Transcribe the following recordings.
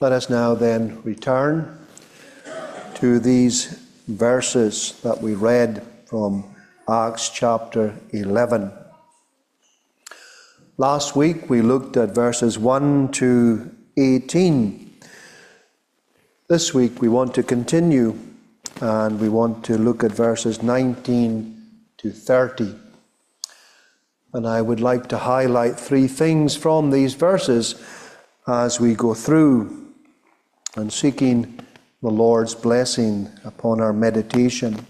Let us now then return to these verses that we read from Acts chapter 11. Last week we looked at verses 1 to 18. This week we want to continue and we want to look at verses 19 to 30. And I would like to highlight three things from these verses as we go through and seeking the Lord's blessing upon our meditation.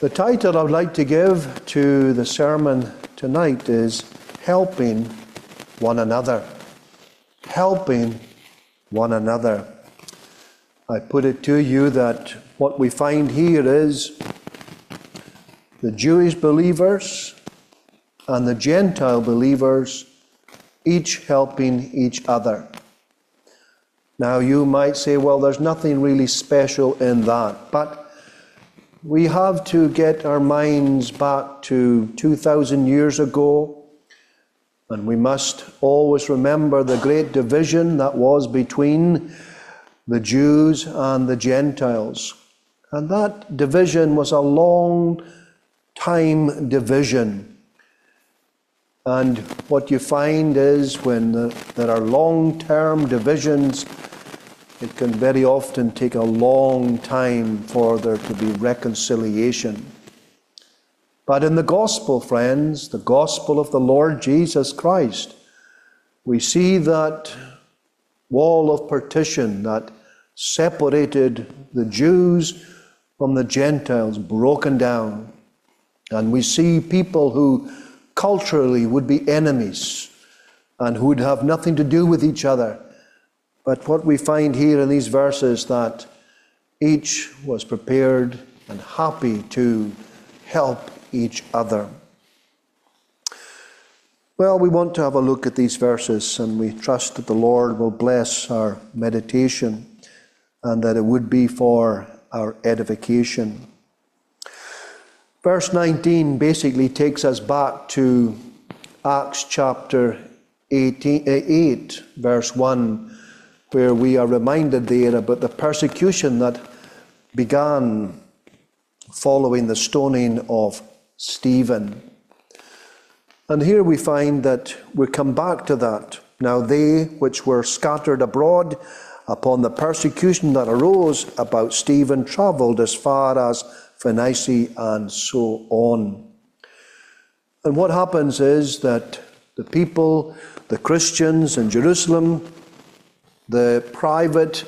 The title I would like to give to the sermon tonight is Helping One Another. Helping One Another. I put it to you that what we find here is the Jewish believers and the Gentile believers each helping each other. Now, you might say, well, there's nothing really special in that. But we have to get our minds back to 2,000 years ago. And we must always remember the great division that was between the Jews and the Gentiles. And that division was a long time division. And what you find is when the, there are long term divisions, it can very often take a long time for there to be reconciliation. But in the gospel, friends, the gospel of the Lord Jesus Christ, we see that wall of partition that separated the Jews from the Gentiles broken down. And we see people who culturally would be enemies and who would have nothing to do with each other but what we find here in these verses that each was prepared and happy to help each other. Well, we want to have a look at these verses and we trust that the Lord will bless our meditation and that it would be for our edification. Verse 19 basically takes us back to Acts chapter 18, 8, verse 1 where we are reminded there about the persecution that began following the stoning of Stephen. And here we find that we come back to that. Now, they which were scattered abroad upon the persecution that arose about Stephen travelled as far as Phoenicia and so on. And what happens is that the people, the Christians in Jerusalem, the private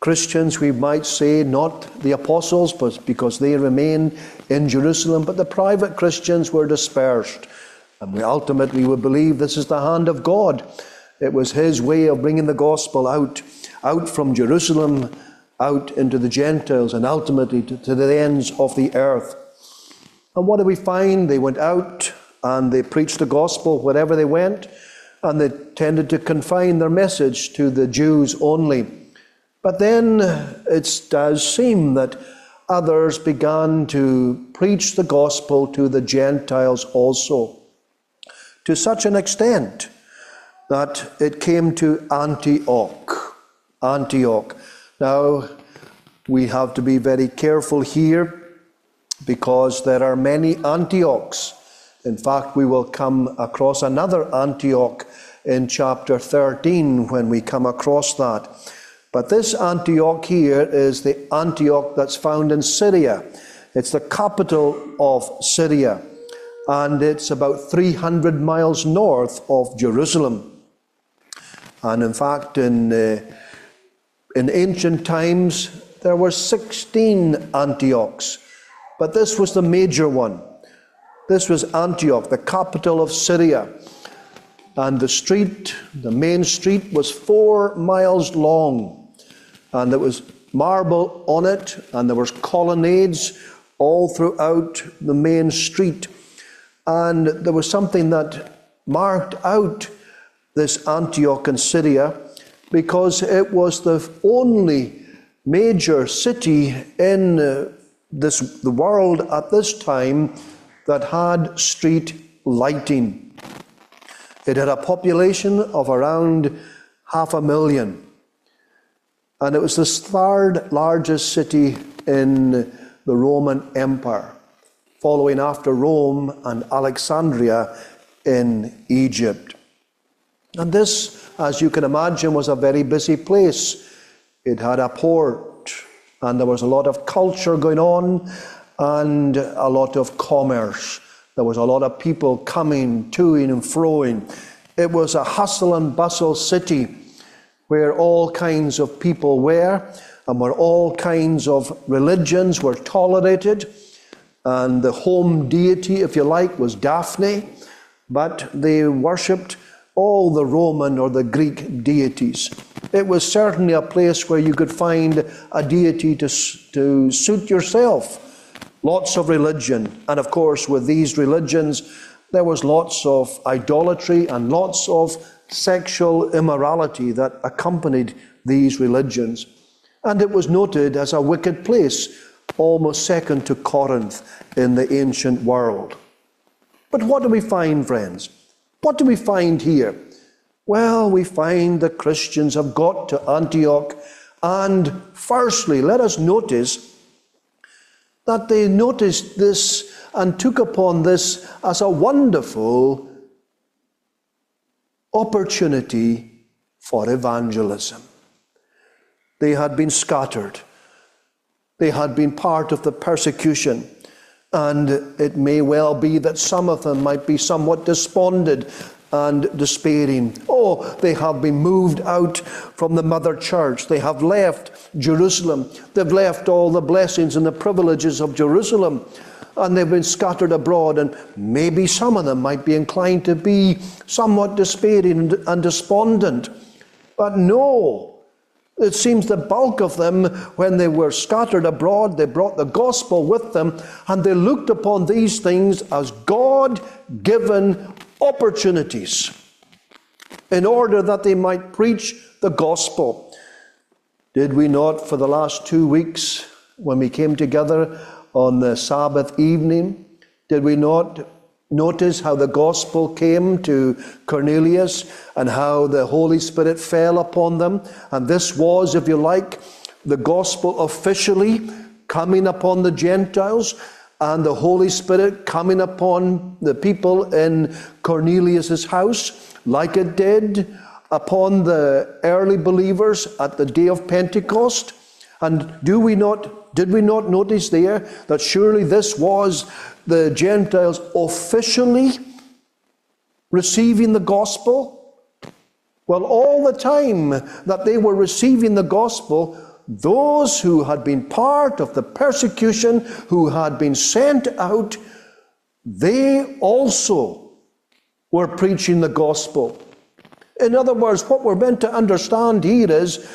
Christians, we might say, not the apostles, but because they remain in Jerusalem, but the private Christians were dispersed. And we ultimately would believe this is the hand of God. It was His way of bringing the gospel out, out from Jerusalem, out into the Gentiles, and ultimately to, to the ends of the earth. And what do we find? They went out and they preached the gospel wherever they went and they tended to confine their message to the Jews only. But then it does seem that others began to preach the gospel to the Gentiles also, to such an extent that it came to Antioch. Antioch. Now, we have to be very careful here because there are many Antiochs in fact, we will come across another Antioch in chapter 13 when we come across that. But this Antioch here is the Antioch that's found in Syria. It's the capital of Syria, and it's about 300 miles north of Jerusalem. And in fact, in, uh, in ancient times, there were 16 Antiochs, but this was the major one. This was Antioch, the capital of Syria. And the street, the main street, was four miles long. And there was marble on it, and there was colonnades all throughout the main street. And there was something that marked out this Antioch in Syria because it was the only major city in uh, this, the world at this time that had street lighting. It had a population of around half a million. And it was the third largest city in the Roman Empire, following after Rome and Alexandria in Egypt. And this, as you can imagine, was a very busy place. It had a port, and there was a lot of culture going on, and a lot of commerce. There was a lot of people coming to and froing. It was a hustle and bustle city where all kinds of people were and where all kinds of religions were tolerated. And the home deity, if you like, was Daphne, but they worshipped all the Roman or the Greek deities. It was certainly a place where you could find a deity to, to suit yourself. Lots of religion. And of course, with these religions, there was lots of idolatry and lots of sexual immorality that accompanied these religions. And it was noted as a wicked place, almost second to Corinth in the ancient world. But what do we find, friends? What do we find here? Well, we find the Christians have got to Antioch, and firstly, let us notice that they noticed this and took upon this as a wonderful opportunity for evangelism. They had been scattered, they had been part of the persecution. And it may well be that some of them might be somewhat despondent and despairing. Oh, they have been moved out from the mother church. They have left Jerusalem. They've left all the blessings and the privileges of Jerusalem and they've been scattered abroad, and maybe some of them might be inclined to be somewhat despairing and despondent. But no, it seems the bulk of them, when they were scattered abroad, they brought the gospel with them, and they looked upon these things as God given opportunities in order that they might preach the gospel. Did we not, for the last two weeks, when we came together, on the Sabbath evening? Did we not notice how the gospel came to Cornelius and how the Holy Spirit fell upon them? And this was, if you like, the gospel officially coming upon the Gentiles and the Holy Spirit coming upon the people in Cornelius's house, like it did upon the early believers at the day of Pentecost. And do we not did we not notice there that surely this was the Gentiles officially receiving the gospel? Well, all the time that they were receiving the gospel, those who had been part of the persecution, who had been sent out, they also were preaching the gospel. In other words, what we're meant to understand here is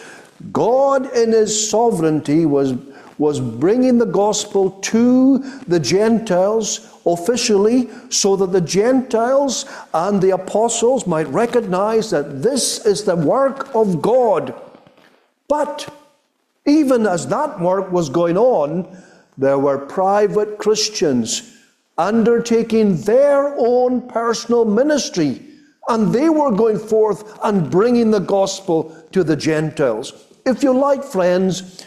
God, in His sovereignty, was was bringing the gospel to the Gentiles officially so that the Gentiles and the apostles might recognize that this is the work of God. But even as that work was going on, there were private Christians undertaking their own personal ministry, and they were going forth and bringing the gospel to the Gentiles. If you like, friends,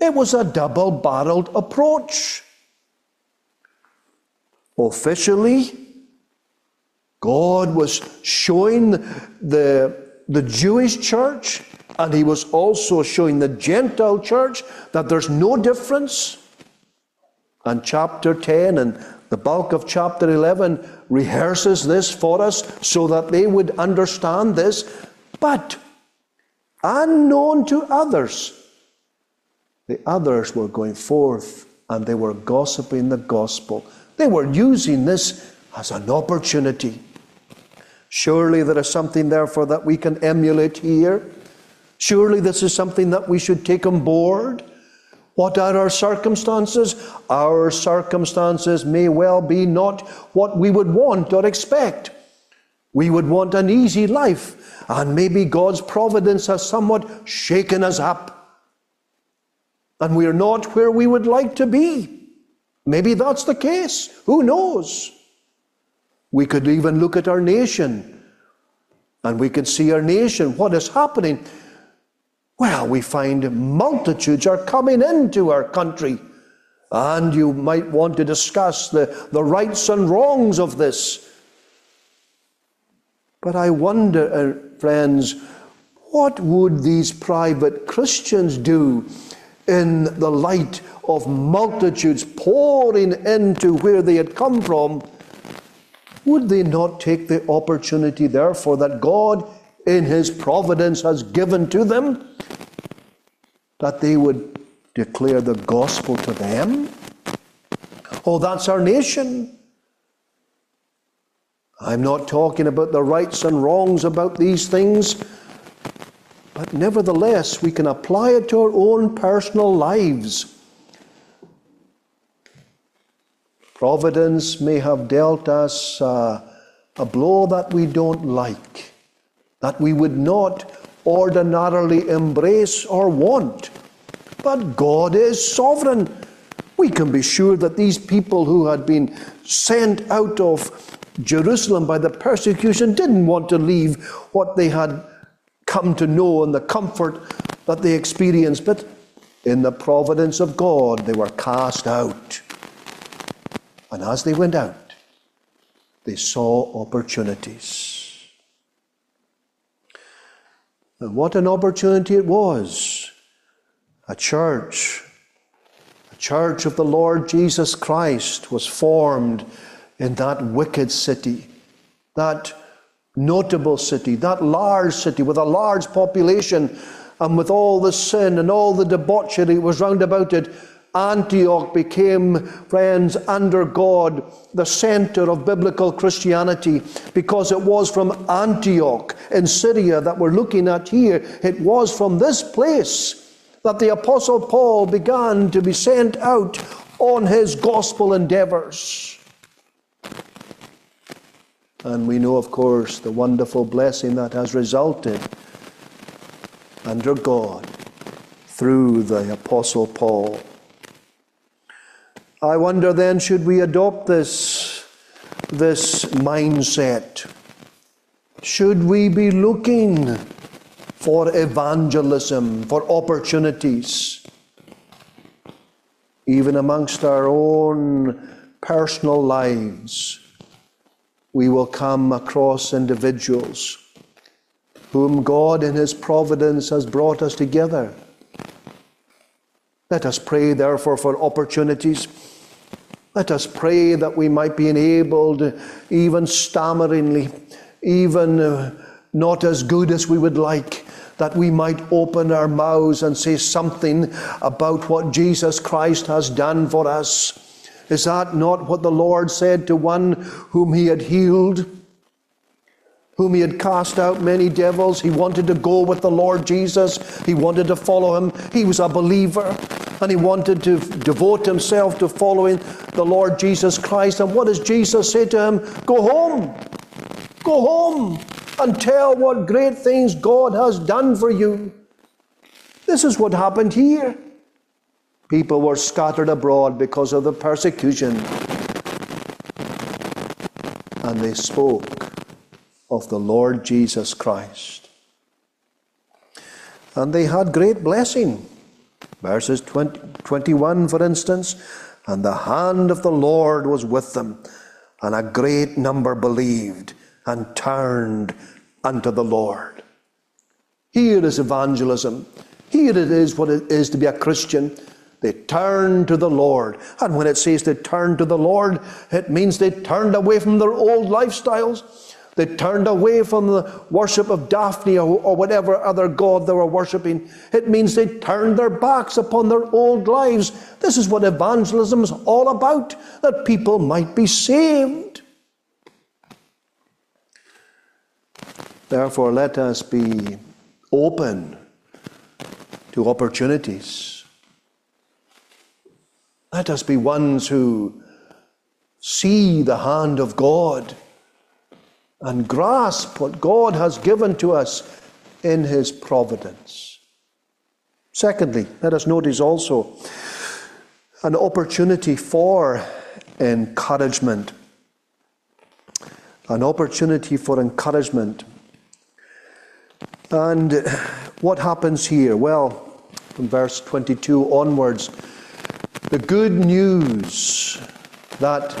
it was a double barreled approach. Officially, God was showing the, the Jewish church and he was also showing the Gentile church that there's no difference. And chapter 10 and the bulk of chapter 11 rehearses this for us so that they would understand this. But unknown to others, the others were going forth and they were gossiping the gospel. They were using this as an opportunity. Surely there is something, therefore, that we can emulate here. Surely this is something that we should take on board. What are our circumstances? Our circumstances may well be not what we would want or expect. We would want an easy life, and maybe God's providence has somewhat shaken us up and we're not where we would like to be. Maybe that's the case. Who knows? We could even look at our nation and we could see our nation, what is happening. Well, we find multitudes are coming into our country. And you might want to discuss the, the rights and wrongs of this. But I wonder, uh, friends, what would these private Christians do in the light of multitudes pouring into where they had come from? Would they not take the opportunity, therefore, that God in His providence has given to them, that they would declare the gospel to them? Oh, that's our nation. I'm not talking about the rights and wrongs about these things. But nevertheless, we can apply it to our own personal lives. Providence may have dealt us uh, a blow that we don't like, that we would not ordinarily embrace or want. But God is sovereign. We can be sure that these people who had been sent out of Jerusalem by the persecution didn't want to leave what they had come to know and the comfort that they experienced, but in the providence of God, they were cast out. And as they went out, they saw opportunities. And what an opportunity it was! A church, a church of the Lord Jesus Christ was formed in that wicked city, that notable city, that large city with a large population and with all the sin and all the debauchery was round about it, Antioch became, friends, under God, the center of biblical Christianity because it was from Antioch in Syria that we're looking at here. It was from this place that the Apostle Paul began to be sent out on his gospel endeavors. And we know, of course, the wonderful blessing that has resulted under God through the Apostle Paul. I wonder then, should we adopt this, this mindset? Should we be looking for evangelism, for opportunities, even amongst our own personal lives? we will come across individuals whom God in His providence has brought us together. Let us pray, therefore, for opportunities. Let us pray that we might be enabled, even stammeringly, even uh, not as good as we would like, that we might open our mouths and say something about what Jesus Christ has done for us is that not what the Lord said to one whom he had healed? Whom he had cast out many devils. He wanted to go with the Lord Jesus. He wanted to follow him. He was a believer and he wanted to devote himself to following the Lord Jesus Christ. And what does Jesus say to him? Go home. Go home and tell what great things God has done for you. This is what happened here. People were scattered abroad because of the persecution. And they spoke of the Lord Jesus Christ. And they had great blessing. Verses 20, 21, for instance, and the hand of the Lord was with them, and a great number believed and turned unto the Lord. Here is evangelism. Here it is what it is to be a Christian. They turned to the Lord. And when it says they turned to the Lord, it means they turned away from their old lifestyles. They turned away from the worship of Daphne or, whatever other god they were worshipping. It means they turned their backs upon their old lives. This is what evangelism is all about, that people might be saved. Therefore, let us be open to opportunities let us be ones who see the hand of God and grasp what God has given to us in His providence. Secondly, let us notice also an opportunity for encouragement. An opportunity for encouragement. And what happens here? Well, from verse 22 onwards, the good news that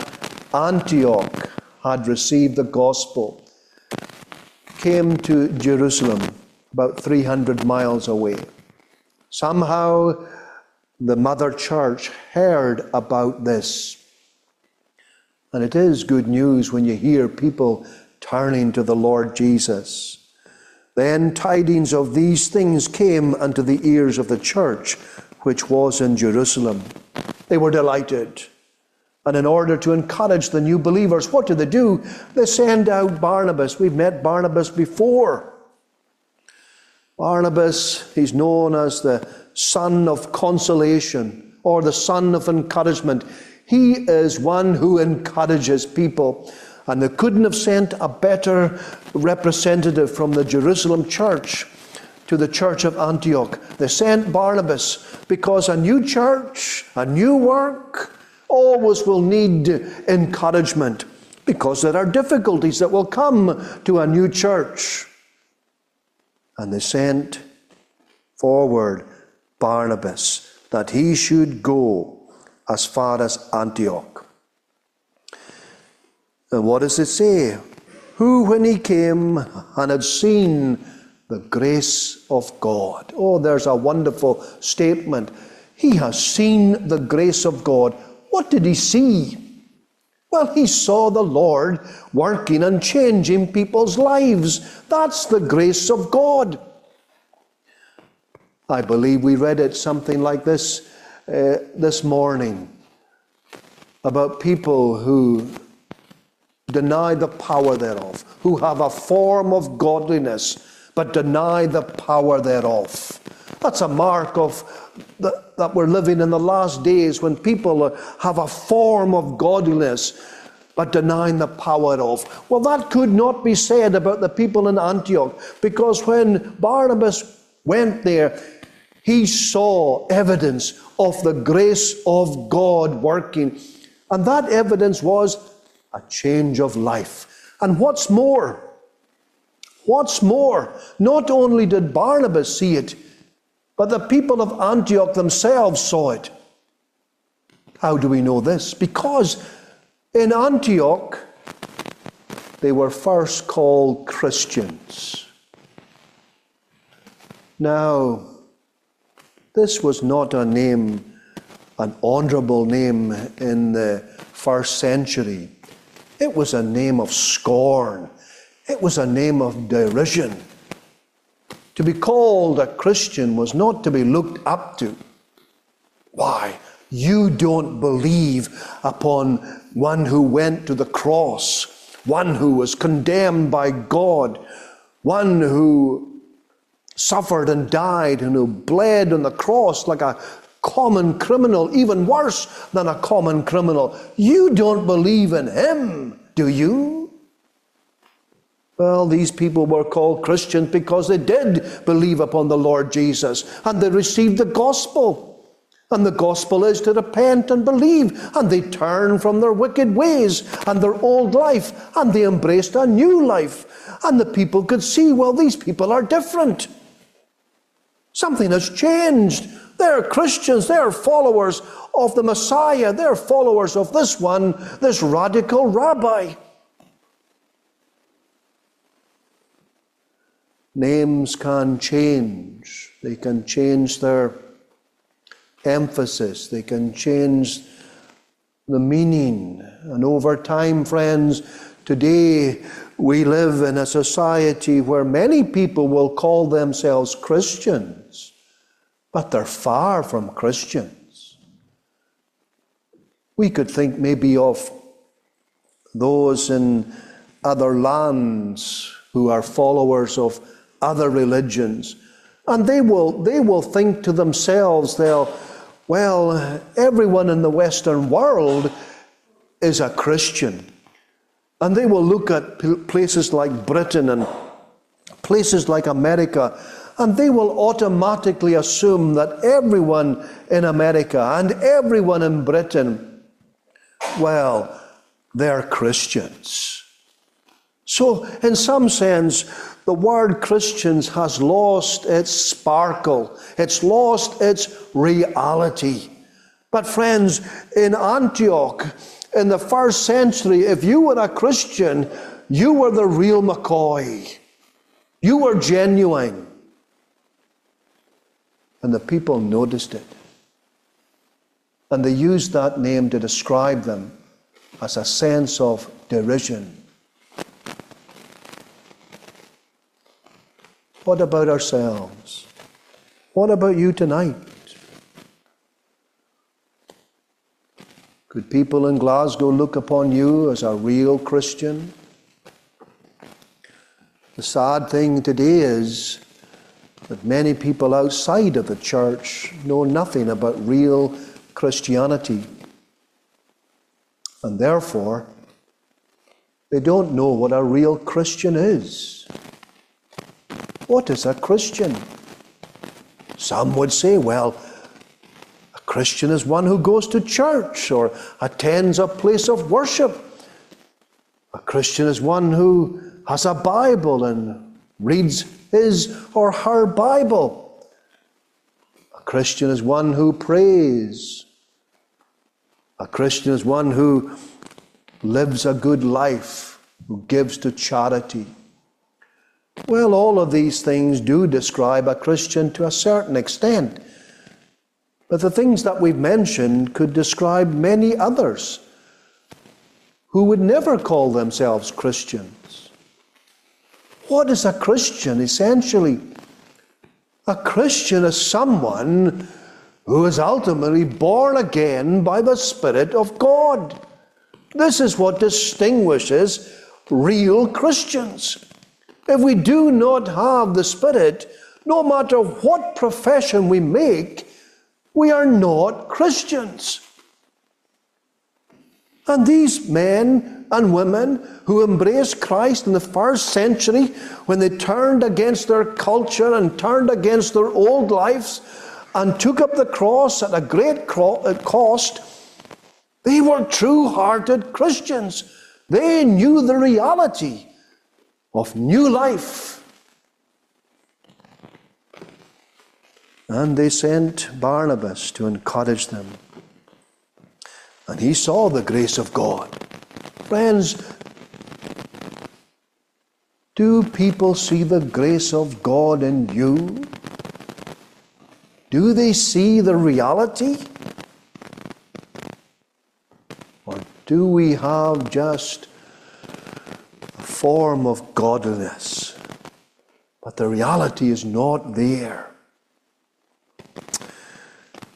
Antioch had received the gospel came to Jerusalem, about 300 miles away. Somehow, the mother church heard about this. And it is good news when you hear people turning to the Lord Jesus. Then tidings of these things came unto the ears of the church which was in Jerusalem. They were delighted. And in order to encourage the new believers, what do they do? They send out Barnabas. We've met Barnabas before. Barnabas, he's known as the son of consolation or the son of encouragement. He is one who encourages people. And they couldn't have sent a better representative from the Jerusalem church to the church of Antioch. They sent Barnabas because a new church, a new work, always will need encouragement because there are difficulties that will come to a new church. And they sent forward Barnabas that he should go as far as Antioch. And what does it say? Who, when he came and had seen the grace of God. Oh, there's a wonderful statement. He has seen the grace of God. What did he see? Well, he saw the Lord working and changing people's lives. That's the grace of God. I believe we read it something like this uh, this morning about people who deny the power thereof, who have a form of godliness but deny the power thereof. That's a mark of the, that we're living in the last days when people have a form of godliness but denying the power of. Well, that could not be said about the people in Antioch because when Barnabas went there, he saw evidence of the grace of God working. And that evidence was a change of life. And what's more, What's more, not only did Barnabas see it, but the people of Antioch themselves saw it. How do we know this? Because in Antioch, they were first called Christians. Now, this was not a name, an honorable name in the first century. It was a name of scorn. It was a name of derision. To be called a Christian was not to be looked up to. Why? You don't believe upon one who went to the cross, one who was condemned by God, one who suffered and died and who bled on the cross like a common criminal, even worse than a common criminal. You don't believe in him, do you? Well, these people were called Christians because they did believe upon the Lord Jesus and they received the gospel. And the gospel is to repent and believe, and they turn from their wicked ways and their old life, and they embraced a new life. And the people could see, well, these people are different. Something has changed. They're Christians, they're followers of the Messiah, they're followers of this one, this radical rabbi. Names can change. They can change their emphasis. They can change the meaning. And over time, friends, today we live in a society where many people will call themselves Christians, but they're far from Christians. We could think maybe of those in other lands who are followers of other religions. And they will, they will think to themselves, they'll, well, everyone in the Western world is a Christian. And they will look at places like Britain and places like America, and they will automatically assume that everyone in America and everyone in Britain, well, they're Christians. So, in some sense, the word Christians has lost its sparkle, it's lost its reality. But, friends, in Antioch, in the first century, if you were a Christian, you were the real McCoy. You were genuine. And the people noticed it. And they used that name to describe them as a sense of derision. What about ourselves? What about you tonight? Could people in Glasgow look upon you as a real Christian? The sad thing today is that many people outside of the church know nothing about real Christianity. And therefore, they don't know what a real Christian is. What is a Christian? Some would say, well, a Christian is one who goes to church or attends a place of worship. A Christian is one who has a Bible and reads his or her Bible. A Christian is one who prays. A Christian is one who lives a good life, who gives to charity. Well, all of these things do describe a Christian to a certain extent. But the things that we've mentioned could describe many others who would never call themselves Christians. What is a Christian essentially? A Christian is someone who is ultimately born again by the Spirit of God. This is what distinguishes real Christians. If we do not have the Spirit, no matter what profession we make, we are not Christians. And these men and women who embraced Christ in the first century, when they turned against their culture and turned against their old lives and took up the cross at a great uh, cost, they were true hearted Christians. They knew the reality of new life. And they sent Barnabas to encourage them. And he saw the grace of God. Friends, do people see the grace of God in you? Do they see the reality? Or do we have just form of godliness, but the reality is not there.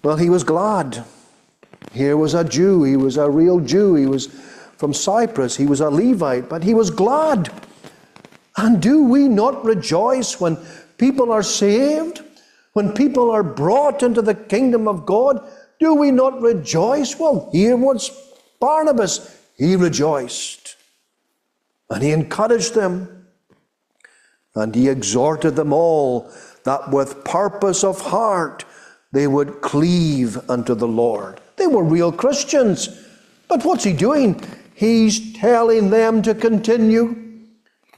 Well, he was glad. Here was a Jew. He was a real Jew. He was from Cyprus. He was a Levite, but he was glad. And do we not rejoice when people are saved? When people are brought into the kingdom of God? Do we not rejoice? Well, here was Barnabas. He rejoiced. And he encouraged them. And he exhorted them all that with purpose of heart they would cleave unto the Lord. They were real Christians. But what's he doing? He's telling them to continue.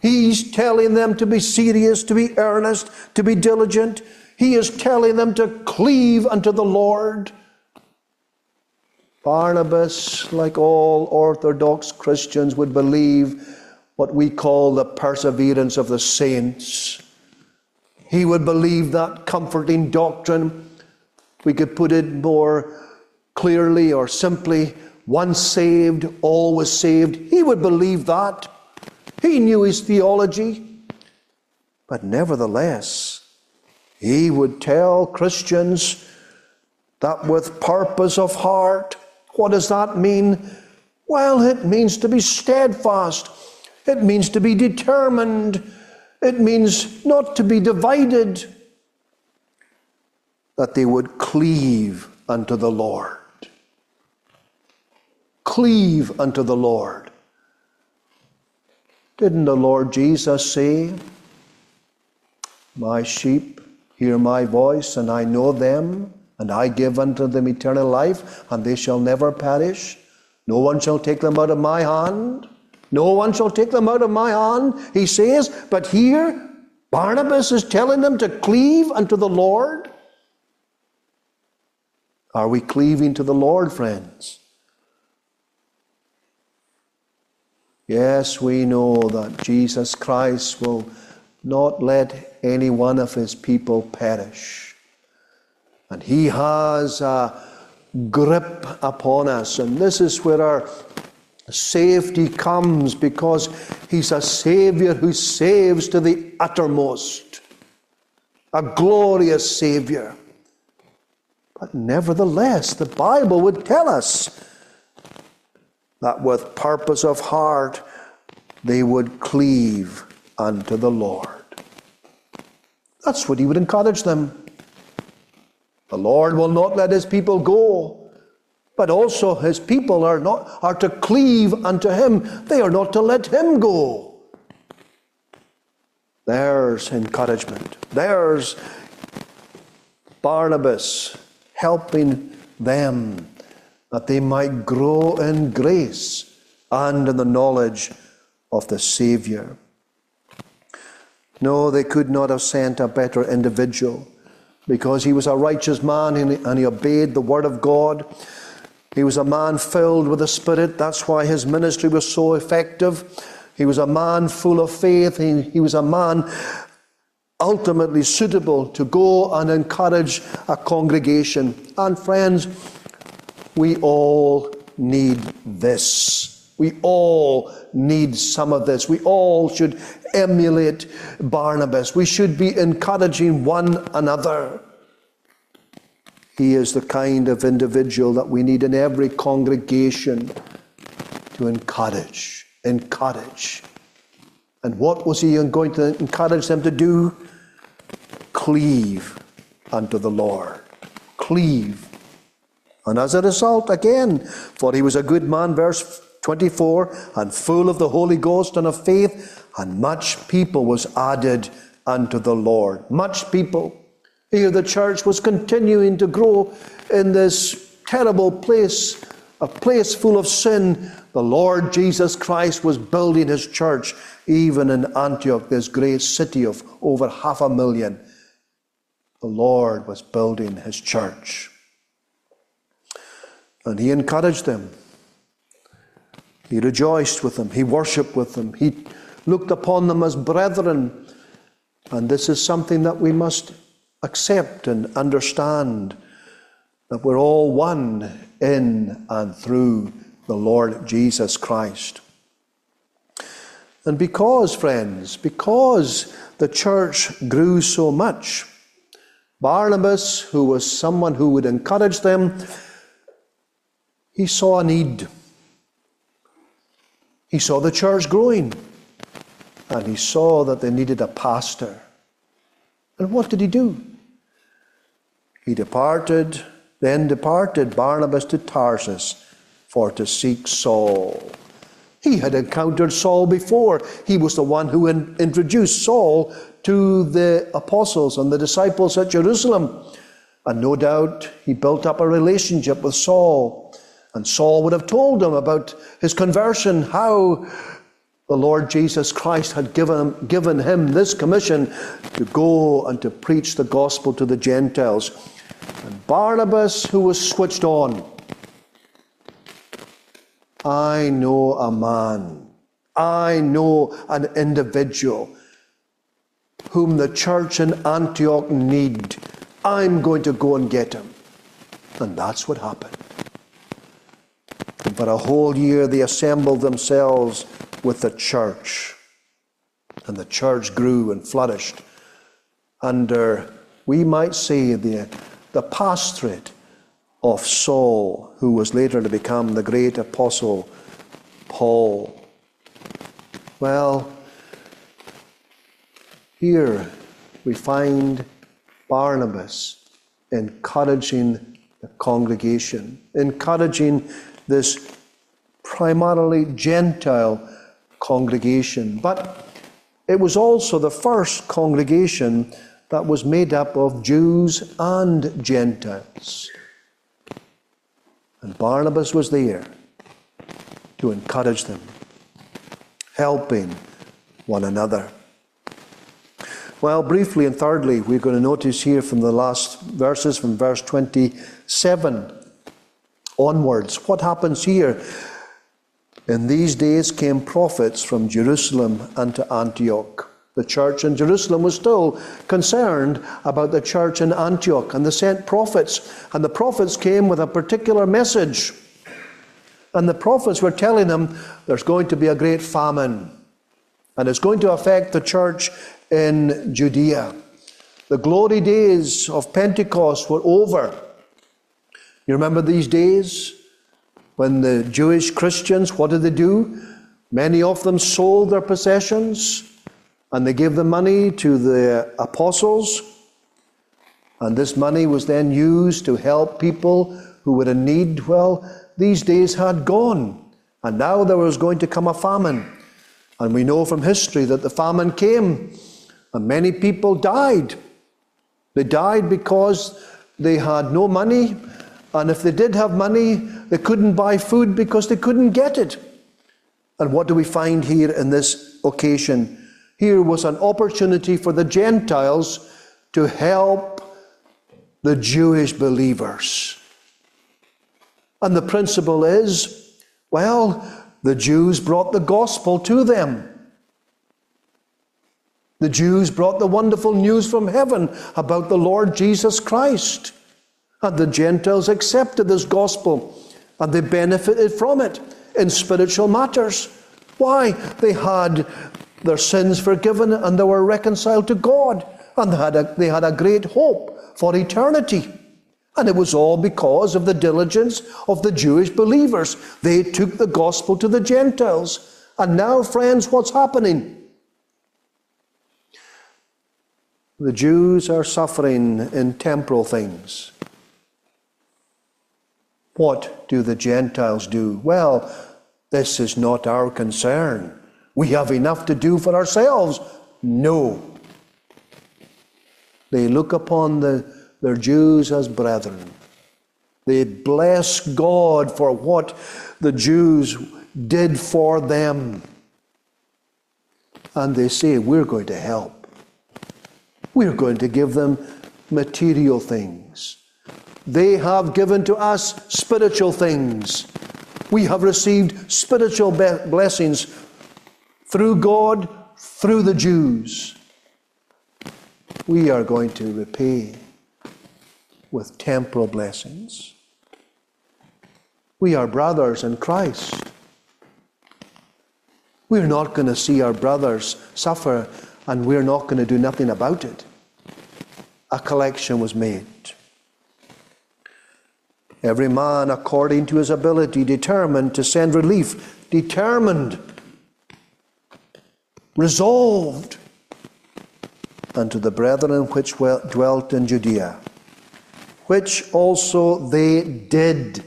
He's telling them to be serious, to be earnest, to be diligent. He is telling them to cleave unto the Lord. Barnabas, like all Orthodox Christians, would believe what we call the perseverance of the saints. He would believe that comforting doctrine. We could put it more clearly or simply once saved, always saved. He would believe that. He knew his theology. But nevertheless, he would tell Christians that with purpose of heart, what does that mean? Well, it means to be steadfast it means to be determined. It means not to be divided. That they would cleave unto the Lord. Cleave unto the Lord. Didn't the Lord Jesus say, My sheep hear my voice, and I know them, and I give unto them eternal life, and they shall never perish? No one shall take them out of my hand. No one shall take them out of my hand, he says. But here, Barnabas is telling them to cleave unto the Lord. Are we cleaving to the Lord, friends? Yes, we know that Jesus Christ will not let any one of his people perish. And he has a grip upon us. And this is where our safety comes because he's a Savior who saves to the uttermost. A glorious Savior. But nevertheless, the Bible would tell us that with purpose of heart they would cleave unto the Lord. That's what he would encourage them. The Lord will not let his people go, but also his people are not are to cleave unto him. They are not to let him go. There's encouragement. There's Barnabas helping them that they might grow in grace and in the knowledge of the Saviour. No, they could not have sent a better individual because he was a righteous man and he obeyed the word of God. He was a man filled with the Spirit. That's why his ministry was so effective. He was a man full of faith. He, he was a man ultimately suitable to go and encourage a congregation. And friends, we all need this. We all need some of this. We all should emulate Barnabas. We should be encouraging one another. He is the kind of individual that we need in every congregation to encourage. Encourage. And what was he going to encourage them to do? Cleave unto the Lord. Cleave and as a result, again, for he was a good man, verse 24, and full of the Holy Ghost and of faith, and much people was added unto the Lord. Much people. Here the church was continuing to grow in this terrible place, a place full of sin. The Lord Jesus Christ was building his church, even in Antioch, this great city of over half a million. The Lord was building his church. And he encouraged them. He rejoiced with them. He worshiped with them. He looked upon them as brethren. And this is something that we must accept and understand that we're all one in and through the Lord Jesus Christ. And because, friends, because the church grew so much, Barnabas, who was someone who would encourage them, he saw a need. He saw the church growing. And he saw that they needed a pastor. And what did he do? He departed, then departed Barnabas to Tarsus for to seek Saul. He had encountered Saul before. He was the one who in, introduced Saul to the apostles and the disciples at Jerusalem. And no doubt he built up a relationship with Saul. And Saul would have told him about his conversion, how the Lord Jesus Christ had given, given him this commission to go and to preach the gospel to the Gentiles. And Barnabas, who was switched on, I know a man, I know an individual whom the church in Antioch need. I'm going to go and get him. And that's what happened. And for a whole year, they assembled themselves with the church. And the church grew and flourished under, we might say, the, the pastorate of Saul, who was later to become the great apostle Paul. Well, here we find Barnabas encouraging the congregation, encouraging this primarily Gentile congregation. But it was also the first congregation that was made up of Jews and Gentiles. And Barnabas was there to encourage them. helping one another. Well, briefly and thirdly, we're going to notice here from the last verses, from verse 27 onwards, what happens here. In these days came prophets from Jerusalem unto Antioch. The church in Jerusalem was still concerned about the church in Antioch, and they sent prophets, and the prophets came with a particular message. And the prophets were telling them there's going to be a great famine, and it's going to affect the church in Judea. The glory days of Pentecost were over. You remember these days when the Jewish Christians, what did they do? Many of them sold their possessions and they gave the money to the apostles. And this money was then used to help people who were in need. Well, these days had gone. And now there was going to come a famine. And we know from history that the famine came and many people died. They died because they had no money, and if they did have money, they couldn't buy food because they couldn't get it. And what do we find here in this occasion? Here was an opportunity for the Gentiles to help the Jewish believers. And the principle is well, the Jews brought the gospel to them. The Jews brought the wonderful news from heaven about the Lord Jesus Christ. And the Gentiles accepted this gospel and they benefited from it in spiritual matters. Why? They had their sins forgiven and they were reconciled to God. And they had a, they had a great hope for eternity. And it was all because of the diligence of the Jewish believers. They took the gospel to the Gentiles. And now, friends, what's happening? The Jews are suffering in temporal things. What do the Gentiles do? Well, this is not our concern. We have enough to do for ourselves. No. They look upon the, their Jews as brethren. They bless God for what the Jews did for them. And they say, We're going to help. We're going to give them material things. They have given to us spiritual things. We have received spiritual blessings through God, through the Jews. We are going to repay with temporal blessings. We are brothers in Christ. We're not going to see our brothers suffer and we're not going to do nothing about it a collection was made. Every man, according to his ability, determined to send relief, determined, resolved unto the brethren which dwelt in Judea, which also they did.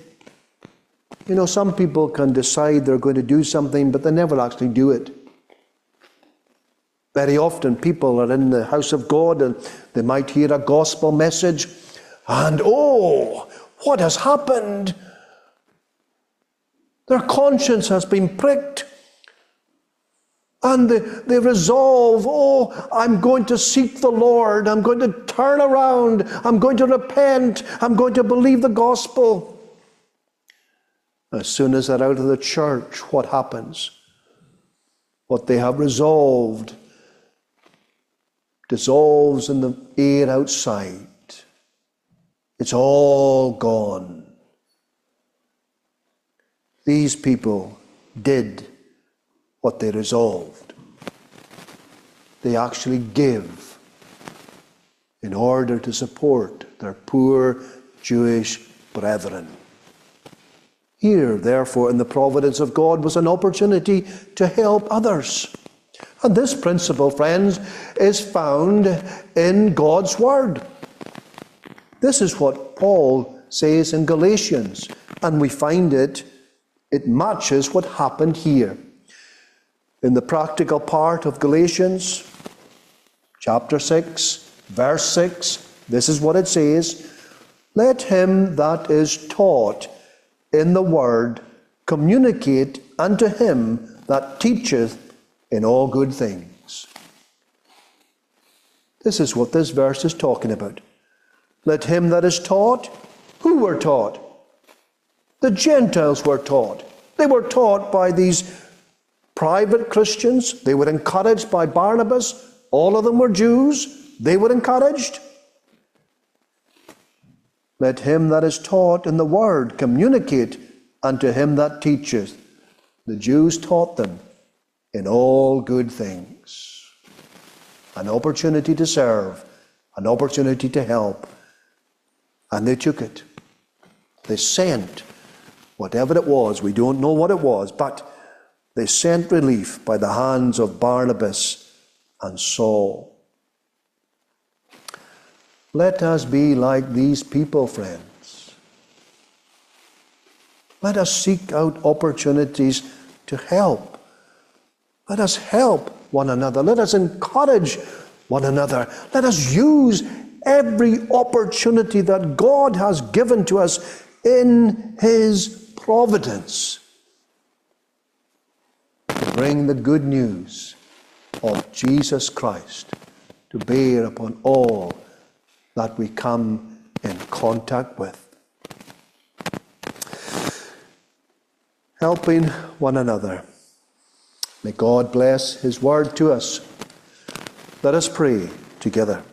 You know, some people can decide they're going to do something, but they never actually do it. Very often, people are in the house of God and they might hear a gospel message, and oh, what has happened? Their conscience has been pricked. And they, they resolve, oh, I'm going to seek the Lord. I'm going to turn around. I'm going to repent. I'm going to believe the gospel. As soon as they're out of the church, what happens? What they have resolved dissolves in the air outside. It's all gone. These people did what they resolved. They actually give in order to support their poor Jewish brethren. Here, therefore, in the providence of God was an opportunity to help others. And this principle, friends, is found in God's Word. This is what Paul says in Galatians, and we find it, it matches what happened here. In the practical part of Galatians, chapter 6, verse 6, this is what it says Let him that is taught in the word communicate unto him that teacheth in all good things. This is what this verse is talking about. Let him that is taught, who were taught? The Gentiles were taught. They were taught by these private Christians. They were encouraged by Barnabas. All of them were Jews. They were encouraged. Let him that is taught in the word communicate unto him that teacheth. The Jews taught them in all good things. An opportunity to serve, an opportunity to help. And they took it. They sent whatever it was. We don't know what it was, but they sent relief by the hands of Barnabas and Saul. Let us be like these people, friends. Let us seek out opportunities to help. Let us help one another. Let us encourage one another. Let us use every opportunity that God has given to us in His providence to bring the good news of Jesus Christ to bear upon all that we come in contact with. Helping one another. May God bless His word to us. Let us pray together.